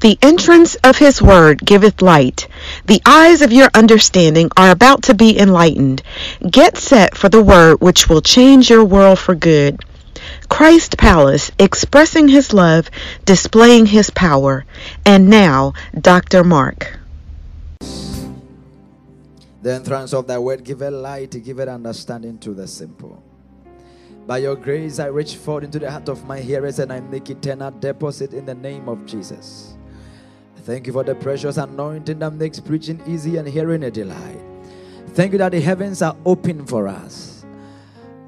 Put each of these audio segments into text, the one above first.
The entrance of his word giveth light. The eyes of your understanding are about to be enlightened. Get set for the word which will change your world for good. Christ Palace, expressing his love, displaying his power. And now, Dr. Mark. The entrance of thy word give it light, give it understanding to the simple. By your grace, I reach forth into the heart of my hearers and I make eternal deposit in the name of Jesus. Thank you for the precious anointing that makes preaching easy and hearing a delight. Thank you that the heavens are open for us.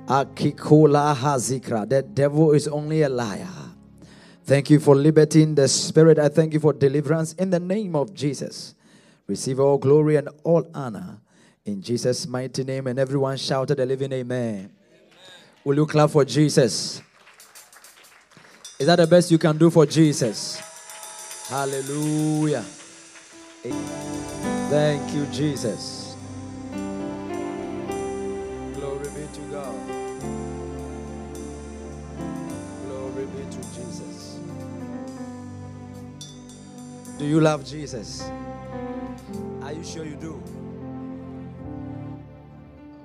Akikola Hazikra. The devil is only a liar. Thank you for liberty in the spirit. I thank you for deliverance in the name of Jesus. Receive all glory and all honor in Jesus' mighty name. And everyone shouted a living amen. amen. Will you clap for Jesus? Is that the best you can do for Jesus? Hallelujah. Thank you, Jesus. Glory be to God. Glory be to Jesus. Do you love Jesus? Are you sure you do?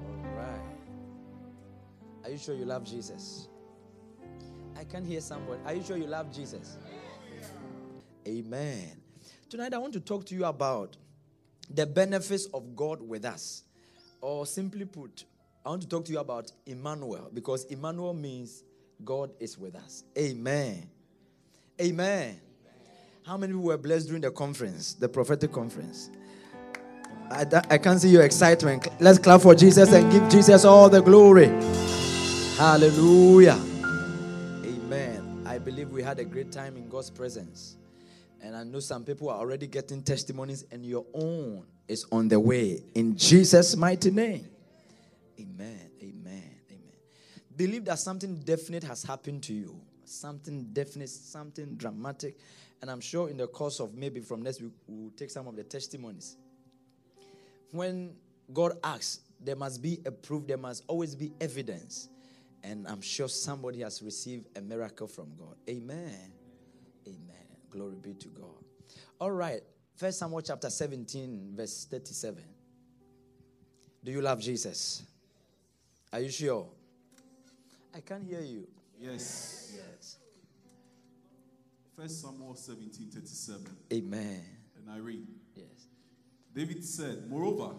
All right. Are you sure you love Jesus? I can hear someone. Are you sure you love Jesus? Amen. Tonight, I want to talk to you about the benefits of God with us. Or simply put, I want to talk to you about Emmanuel because Emmanuel means God is with us. Amen. Amen. How many people were blessed during the conference, the prophetic conference? I, I can see your excitement. Let's clap for Jesus and give Jesus all the glory. Hallelujah. Amen. I believe we had a great time in God's presence. And I know some people are already getting testimonies, and your own is on the way. In Jesus' mighty name. Amen. Amen. Amen. Believe that something definite has happened to you. Something definite, something dramatic. And I'm sure in the course of maybe from next week, we'll take some of the testimonies. When God asks, there must be a proof, there must always be evidence. And I'm sure somebody has received a miracle from God. Amen. Amen. Glory be to God. All right. First Samuel chapter 17, verse 37. Do you love Jesus? Are you sure? I can't hear you. Yes. Yes. First Samuel 17, 37. Amen. And I read. Yes. David said, Moreover,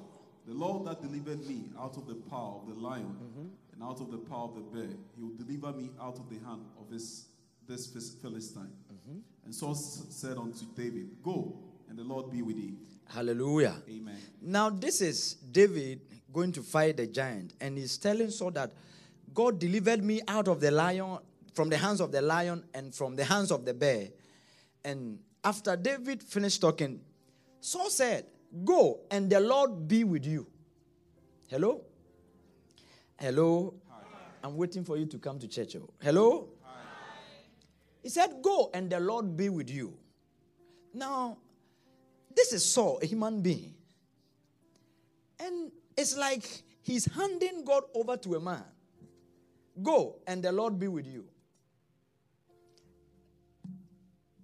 the Lord that delivered me out of the power of the lion mm-hmm. and out of the power of the bear, he will deliver me out of the hand of this, this Philistine. Mm-hmm. And Saul said unto David, Go, and the Lord be with thee. Hallelujah. Amen. Now, this is David going to fight the giant, and he's telling Saul that God delivered me out of the lion, from the hands of the lion, and from the hands of the bear. And after David finished talking, Saul said, Go, and the Lord be with you. Hello? Hello? Hi. I'm waiting for you to come to church. Oh. Hello? He said, Go and the Lord be with you. Now, this is Saul, a human being. And it's like he's handing God over to a man. Go and the Lord be with you.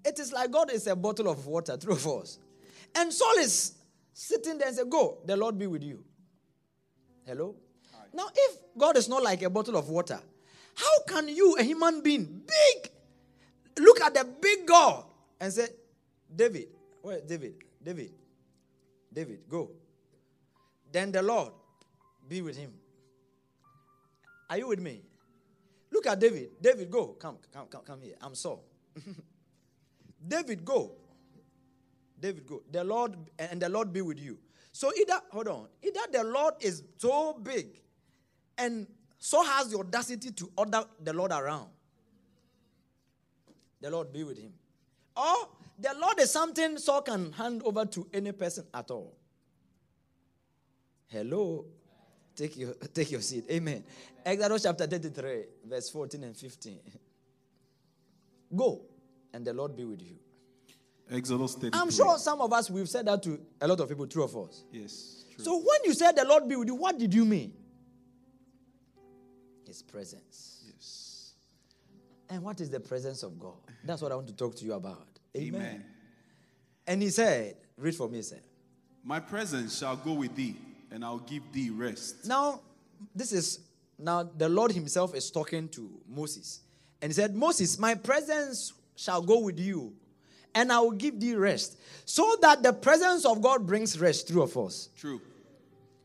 It is like God is a bottle of water, true of us. And Saul is sitting there and say, Go, the Lord be with you. Hello? Now, if God is not like a bottle of water, how can you, a human being, big, look at the big God and say, David, where David? David, David, go. Then the Lord be with him. Are you with me? Look at David. David, go. Come, come, come, come here. I'm Saul. David, go. David, go. The Lord and the Lord be with you. So either, hold on, either the Lord is so big and so has the audacity to order the Lord around the Lord be with him. Or the Lord is something Saul can hand over to any person at all. Hello. Take your, take your seat. Amen. Exodus chapter 33, verse 14 and 15. Go, and the Lord be with you. Exodus 33. I'm sure some of us, we've said that to a lot of people, true of us. Yes. True. So when you said the Lord be with you, what did you mean? His presence. And what is the presence of God? That's what I want to talk to you about. Amen. Amen. And he said, read for me, sir. My presence shall go with thee, and I'll give thee rest. Now, this is now the Lord Himself is talking to Moses. And he said, Moses, my presence shall go with you, and I will give thee rest. So that the presence of God brings rest through of us. True.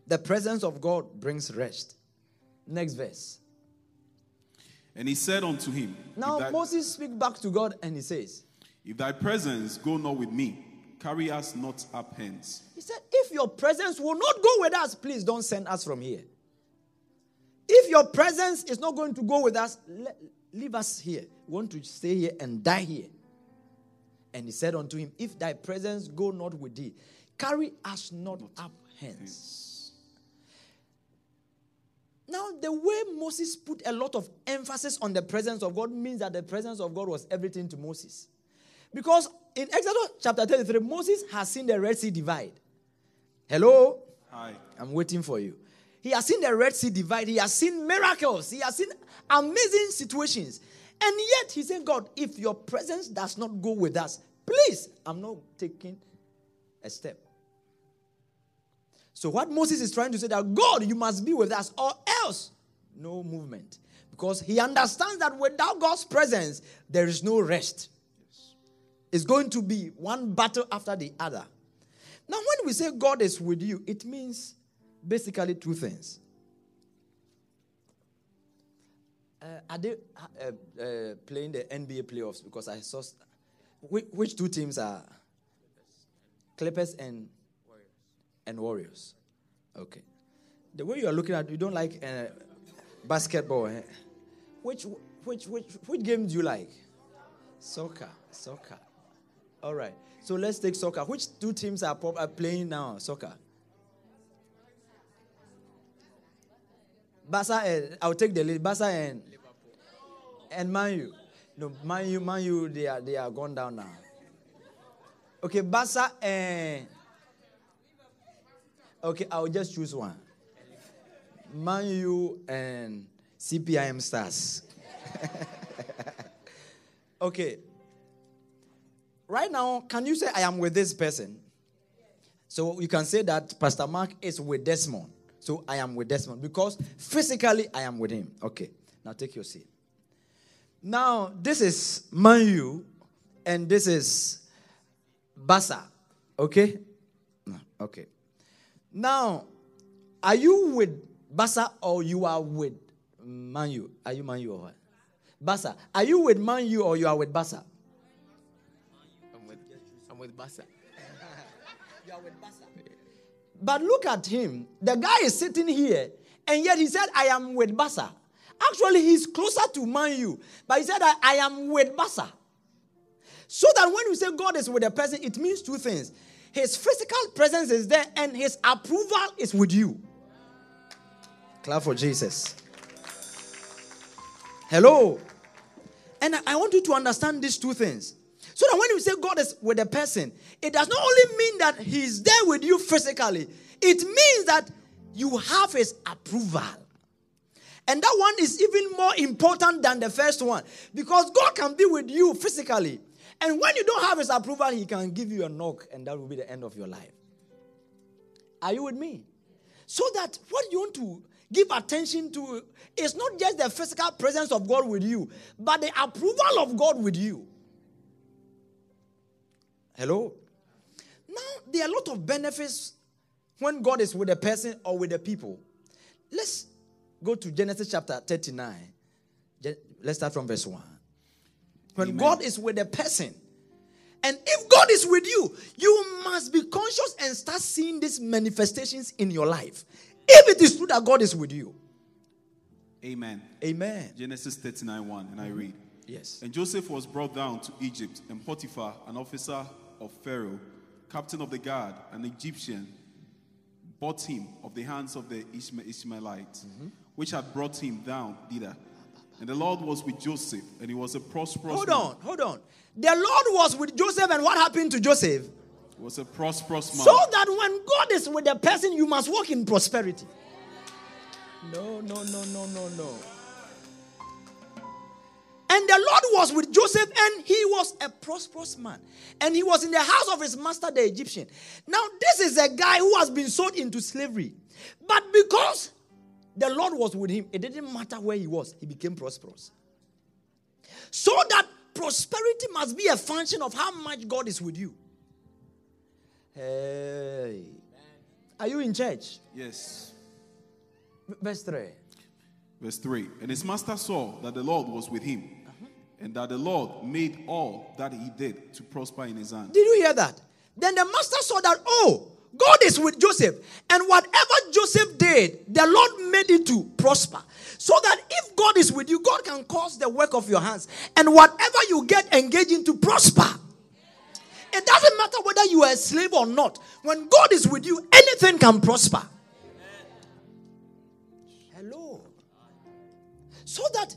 The presence of God brings rest. Next verse. And he said unto him, Now thy, Moses speak back to God and he says, if thy presence go not with me, carry us not up hence. He said, If your presence will not go with us, please don't send us from here. If your presence is not going to go with us, le- leave us here. We want to stay here and die here. And he said unto him, If thy presence go not with thee, carry us not up hence. Now, the way Moses put a lot of emphasis on the presence of God means that the presence of God was everything to Moses. Because in Exodus chapter 33, Moses has seen the Red Sea divide. Hello? Hi. I'm waiting for you. He has seen the Red Sea divide. He has seen miracles. He has seen amazing situations. And yet he said, God, if your presence does not go with us, please, I'm not taking a step. So what Moses is trying to say that God, you must be with us, or else no movement. Because he understands that without God's presence, there is no rest. It's going to be one battle after the other. Now, when we say God is with you, it means basically two things. Uh, are they uh, uh, playing the NBA playoffs? Because I saw. St- which, which two teams are? Clippers and and Warriors. Okay. The way you are looking at, you don't like uh, basketball. Eh? Which which which which game do you like? Soccer. Soccer. All right. So let's take soccer. Which two teams are, pop- are playing now? Soccer. Barca and I'll take the lead. Barca and and Manu. No, Man U, Man U, they are they are gone down now. Okay, Barca and Okay, I'll just choose one. Man U and CPIM Stars. okay. Right now, can you say I am with this person? So you can say that Pastor Mark is with Desmond. So I am with Desmond because physically I am with him. Okay. Now take your seat. Now, this is Manu and this is Basa. Okay? Okay. Now, are you with Basa or you are with Manu? Are you Manu or what? Basa. Are you with Manu or you are with Basa? I'm with, I'm with Basa. You are with Basa. But look at him. The guy is sitting here, and yet he said, I am with Basa. Actually, he's closer to Manu, but he said, I, I am with Basa. So that when you say God is with a person, it means two things. His physical presence is there, and his approval is with you. Clap for Jesus. Hello. And I- want you to understand these two things. So that when you say God is with a person, it does not only mean that He's there with you physically, it means that you have His approval. And that one is even more important than the first one because God can be with you physically. And when you don't have His approval, He can give you a knock, and that will be the end of your life. Are you with me? So that what you want to give attention to is not just the physical presence of God with you, but the approval of God with you. Hello? Now, there are a lot of benefits when God is with a person or with the people. Let's go to Genesis chapter 39. Let's start from verse 1. When Amen. God is with a person, and if God is with you, you must be conscious and start seeing these manifestations in your life. If it is true that God is with you. Amen. Amen. Genesis 39 1, and I mm-hmm. read. Yes. And Joseph was brought down to Egypt, and Potiphar, an officer of Pharaoh, captain of the guard, an Egyptian, bought him of the hands of the Ishma- Ishmaelites, mm-hmm. which had brought him down thither. And the Lord was with Joseph, and he was a prosperous Hold man. on, hold on. The Lord was with Joseph, and what happened to Joseph? He was a prosperous man. So that when God is with a person, you must walk in prosperity. No, no, no, no, no, no. And the Lord was with Joseph, and he was a prosperous man. And he was in the house of his master, the Egyptian. Now, this is a guy who has been sold into slavery. But because the Lord was with him, it didn't matter where he was, he became prosperous. So that prosperity must be a function of how much God is with you. Hey. Are you in church? Yes. Verse 3. Verse 3 And his master saw that the Lord was with him, uh-huh. and that the Lord made all that he did to prosper in his hand. Did you hear that? Then the master saw that, oh, God is with Joseph. And whatever Joseph did, the Lord made it to prosper. So that if God is with you, God can cause the work of your hands. And whatever you get engaged in to prosper. It doesn't matter whether you are a slave or not. When God is with you, anything can prosper. Hello. So that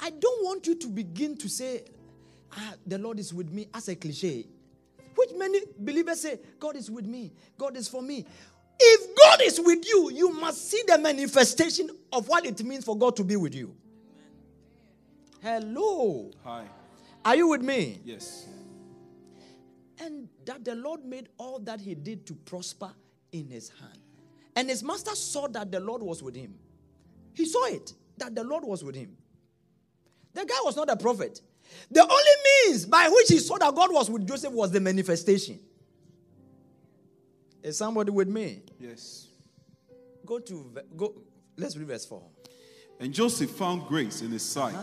I don't want you to begin to say, ah, the Lord is with me as a cliche. Which many believers say, God is with me, God is for me. If God is with you, you must see the manifestation of what it means for God to be with you. Hello. Hi. Are you with me? Yes. And that the Lord made all that he did to prosper in his hand. And his master saw that the Lord was with him. He saw it, that the Lord was with him. The guy was not a prophet. The only means by which he saw that God was with Joseph was the manifestation. Is somebody with me? Yes. Go to go. Let's read verse four. And Joseph found grace in his sight,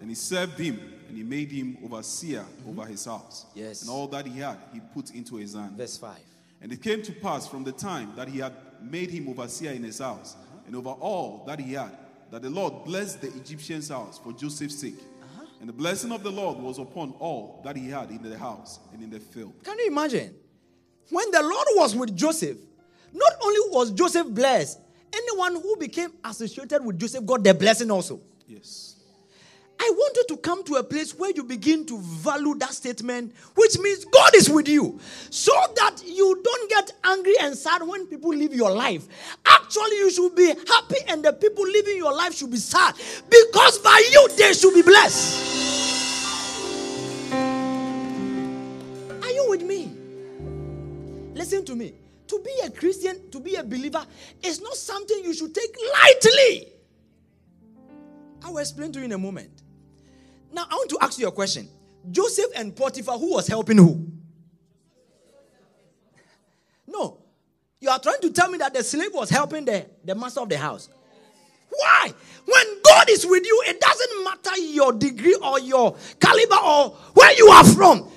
and he served him, and he made him overseer mm-hmm. over his house. Yes. And all that he had, he put into his hand. Verse five. And it came to pass from the time that he had made him overseer in his house, uh-huh. and over all that he had, that the Lord blessed the Egyptian's house for Joseph's sake. And the blessing of the Lord was upon all that he had in the house and in the field. Can you imagine? When the Lord was with Joseph, not only was Joseph blessed, anyone who became associated with Joseph got the blessing also. Yes. I want you to come to a place where you begin to value that statement, which means God is with you, so that you don't get angry and sad when people live your life. Actually, you should be happy, and the people living your life should be sad because by you they should be blessed. Are you with me? Listen to me. To be a Christian, to be a believer, is not something you should take lightly. I will explain to you in a moment. Now, I want to ask you a question. Joseph and Potiphar, who was helping who? No. You are trying to tell me that the slave was helping the, the master of the house. Why? When God is with you, it doesn't matter your degree or your caliber or where you are from.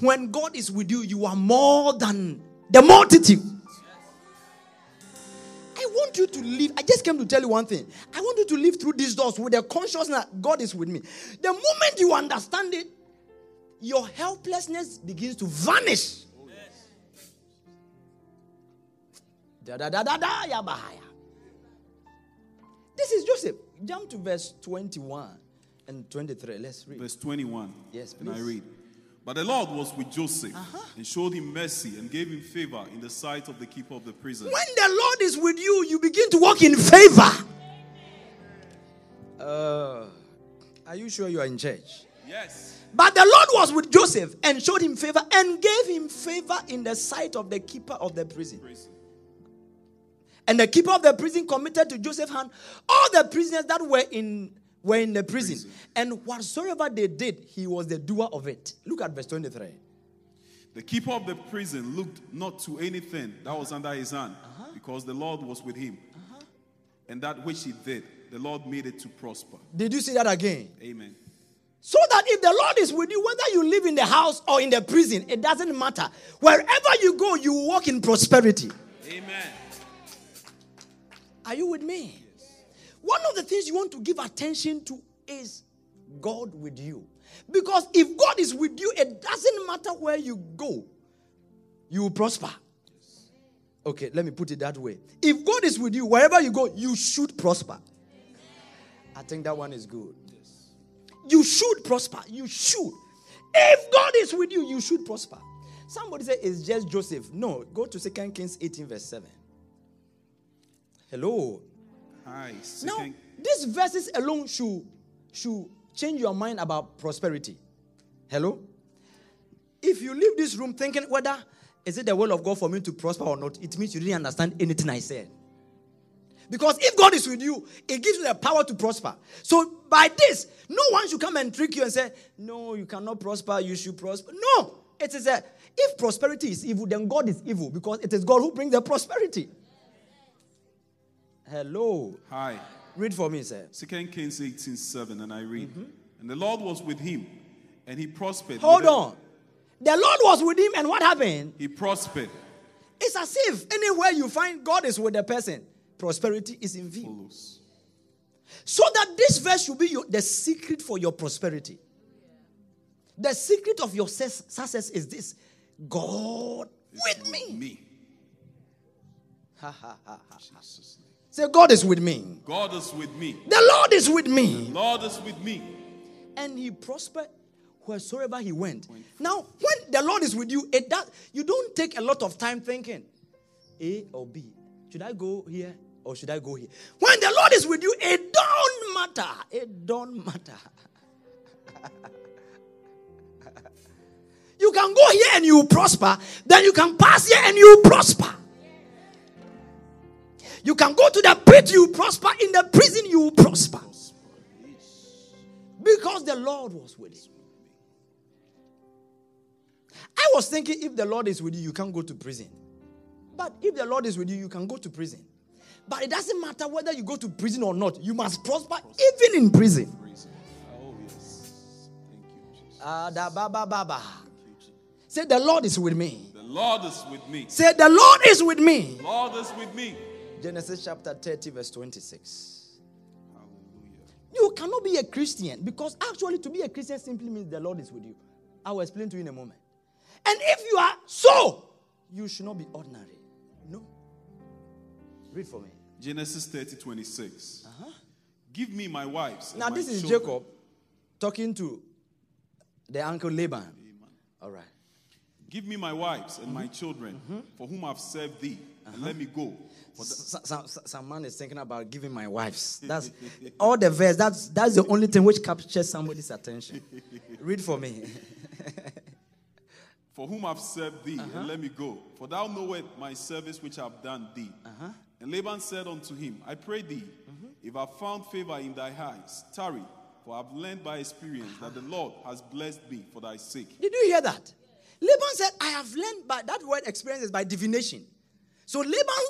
When God is with you, you are more than the multitude. I want you to live. I just came to tell you one thing. I want you to live through these doors with the consciousness that God is with me. The moment you understand it, your helplessness begins to vanish. Da da da da da ya bahaya. This is Joseph. Jump to verse 21 and 23. Let's read. Verse 21. Yes, And I read. But the Lord was with Joseph and showed him mercy and gave him favor in the sight of the keeper of the prison. When the Lord is with you, you begin to walk in favor. Uh, are you sure you are in church? Yes. But the Lord was with Joseph and showed him favor and gave him favor in the sight of the keeper of the prison. Prison. And the keeper of the prison committed to Joseph's hand all the prisoners that were in were in the prison. Prison. And whatsoever they did, he was the doer of it. Look at verse 23. The keeper of the prison looked not to anything that was under his hand, uh-huh. because the Lord was with him. Uh-huh. And that which he did, the Lord made it to prosper. Did you see that again? Amen. So that if the Lord is with you, whether you live in the house or in the prison, it doesn't matter. Wherever you go, you walk in prosperity. Amen. Are you with me? One of the things you want to give attention to is God with you. Because if God is with you, it doesn't matter where you go, you will prosper. Okay, let me put it that way. If God is with you, wherever you go, you should prosper. I think that one is good. You should prosper. You should. If God is with you, you should prosper. Somebody say it's just Joseph. No, go to 2 Kings 18, verse 7. Hello. Now, these verses alone should, should change your mind about prosperity. Hello? If you leave this room thinking whether is it the will of God for me to prosper or not, it means you didn't understand anything I said. Because if God is with you, it gives you the power to prosper. So by this, no one should come and trick you and say, No, you cannot prosper, you should prosper. No. It is a if prosperity is evil, then God is evil because it is God who brings the prosperity. Hello. Hi. Read for me, sir. Second Kings 18 7, and I read. Mm-hmm. And the Lord was with him, and he prospered. Hold with a- on. The Lord was with him, and what happened? He prospered. It's as if anywhere you find God is with the person, prosperity is in view. Follows. So that this verse should be your, the secret for your prosperity. The secret of your success is this God with me. Me. Ha, ha, ha, ha. Say, God is with me. God is with me. The Lord is with me. Lord is with me. And he prospered wheresoever he went. Now, when the Lord is with you, it does you don't take a lot of time thinking A or B. Should I go here or should I go here? When the Lord is with you, it don't matter. It don't matter. you can go here and you prosper, then you can pass here and you prosper. You can go to the pit, you prosper. In the prison, you prosper. Because the Lord was with him. I was thinking if the Lord is with you, you can't go to prison. But if the Lord is with you, you can go to prison. But it doesn't matter whether you go to prison or not, you must prosper even in prison. Oh, yes. Thank you, Jesus. Ah, da ba ba ba ba. Say, the Lord is with me. The Lord is with me. Say, the Lord is with me. The Lord is with me. Genesis chapter 30, verse 26. Hallelujah. You cannot be a Christian because actually to be a Christian simply means the Lord is with you. I will explain to you in a moment. And if you are so, you should not be ordinary. No. Read for me. Genesis 30, 26. Uh-huh. Give me my wives. and Now, my this is children. Jacob talking to the uncle Laban. All right. Give me my wives and my Mm-hmm. children, mm-hmm. for whom I've served thee, and let uh-huh. me go. Some, some, some man is thinking about giving my wives. That's all the verse. That's that's the only thing which captures somebody's attention. Read for me. For whom I've served thee, Uh-huh. and let me go. For thou knowest my service which I've done thee. Uh-huh. And Laban said unto him, I pray thee, Mm-hmm. if I've found favor in thy eyes, tarry, for I've learned by experience that the Lord has blessed me for thy sake. Did you hear that? Laban said, I have learned by that word experience is by divination. So Laban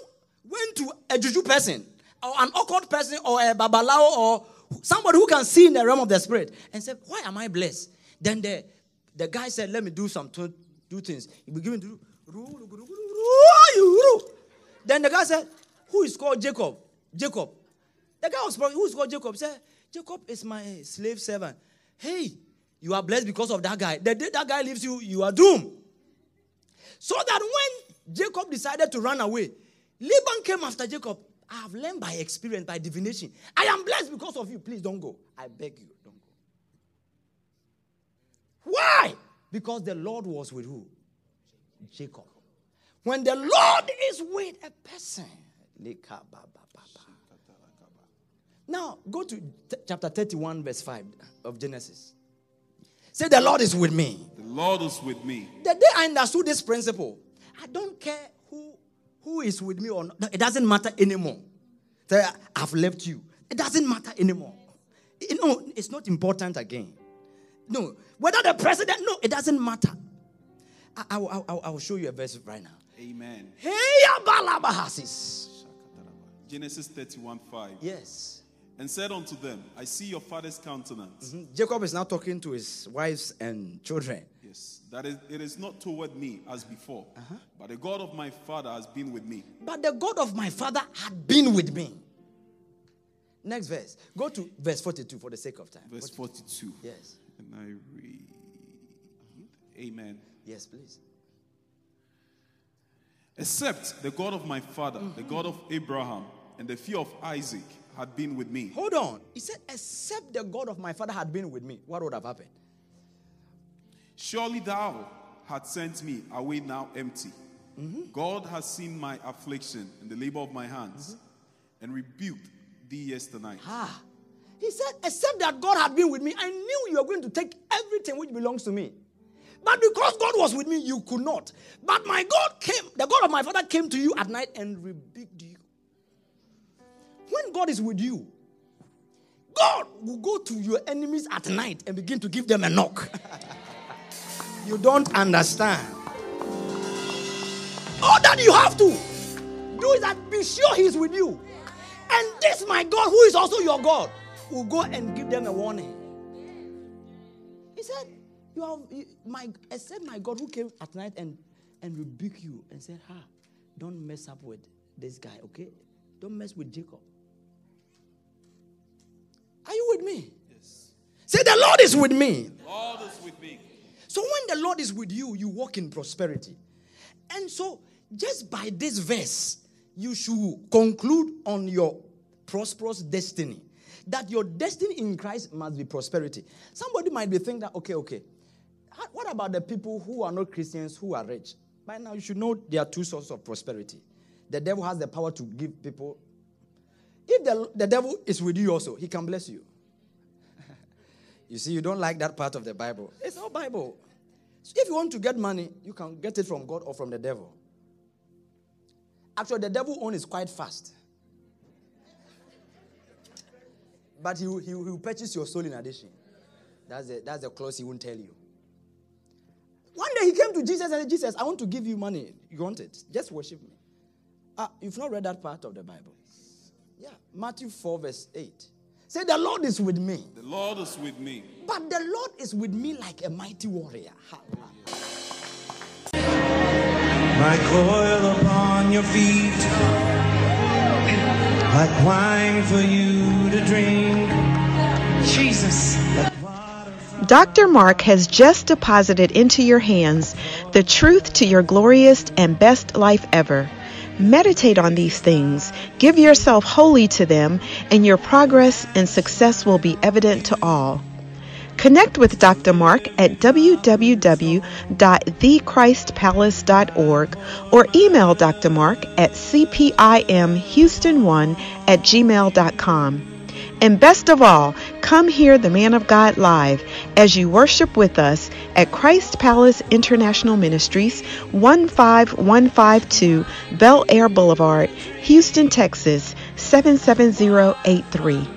went to a juju person, or an occult person, or a babalawo, or somebody who can see in the realm of the spirit, and said, Why am I blessed? Then the, the guy said, Let me do some two, two things. He began to do. Then the guy said, Who is called Jacob? Jacob. The guy was who is called Jacob said, Jacob is my slave servant. Hey, you are blessed because of that guy. The day that guy leaves you, you are doomed. So that when Jacob decided to run away, Laban came after Jacob. I have learned by experience, by divination. I am blessed because of you. Please don't go. I beg you, don't go. Why? Because the Lord was with who? Jacob. When the Lord is with a person, now go to t- chapter 31, verse 5 of Genesis. Say, The Lord is with me. The Lord is with me. The day I understood this principle, I don't care who, who is with me or not. It doesn't matter anymore. Say, I've left you. It doesn't matter anymore. You know, it's not important again. No, whether the president, no, it doesn't matter. I, I, will- I, will- I will show you a verse right now. Amen. Hey, Abalabahasis. Genesis 31 5. Yes. And said unto them, I see your father's countenance. Mm-hmm. Jacob is now talking to his wives and children. Yes, that is, it is not toward me as before, uh-huh. but the God of my father has been with me. But the God of my father had been with me. Next verse. Go to verse 42 for the sake of time. Verse 42. Yes. And I read, Amen. Yes, please. Except the God of my father, the mm-hmm. God of Abraham, and the fear of Isaac had been with me. Hold on. He said, except the God of my father had been with me, what would have happened? Surely thou had sent me away now empty. God has seen my affliction and the labor of my hands, and rebuked thee yesternight. Ah. He said, except that God had been with me, I knew you were going to take everything which belongs to me. But because God was with me, you could not. But my God came, the God of my father came to you at night and rebuked you. When God is with you, God will go to your enemies at night and begin to give them a knock. you don't understand. All that you have to do is that be sure He's with you. And this, my God, who is also your God, will go and give them a warning. He said, You have my I said, my God who came at night and, and rebuke you and said, Ha, don't mess up with this guy, okay? Don't mess with Jacob. Are you with me? Yes. Say, the Lord is with me. Lord is with me. So when the Lord is with you, you walk in prosperity. And so, just by this verse, you should conclude on your prosperous destiny. That your destiny in Christ must be prosperity. Somebody might be thinking that, okay, okay, what about the people who are not Christians who are rich? By now, you should know there are two sources of prosperity. The devil has the power to give people. If the, the devil is with you also, he can bless you. You see, you don't like that part of the Bible. It's not Bible. So if you want to get money, you can get it from God or from the devil. Actually, the devil own is quite fast. But he will, he will purchase your soul in addition. That's the, that's the clause he won't tell you. One day he came to Jesus and said, Jesus, I want to give you money. You want it? Just worship me. Ah, you've not read that part of the Bible. Yeah, Matthew 4, verse 8. Say, The Lord is with me. The Lord is with me. But the Lord is with me like a mighty warrior. Ha, ha. like oil upon your feet, like wine for you to drink. Jesus. Dr. Mark has just deposited into your hands the truth to your glorious and best life ever. Meditate on these things, give yourself wholly to them, and your progress and success will be evident to all. Connect with Dr. Mark at www.thechristpalace.org or email Dr. Mark at cpimhouston1 at gmail.com. And best of all, come hear the man of God live as you worship with us at Christ Palace International Ministries, 15152 Bellaire Boulevard, Houston, Texas, 77083.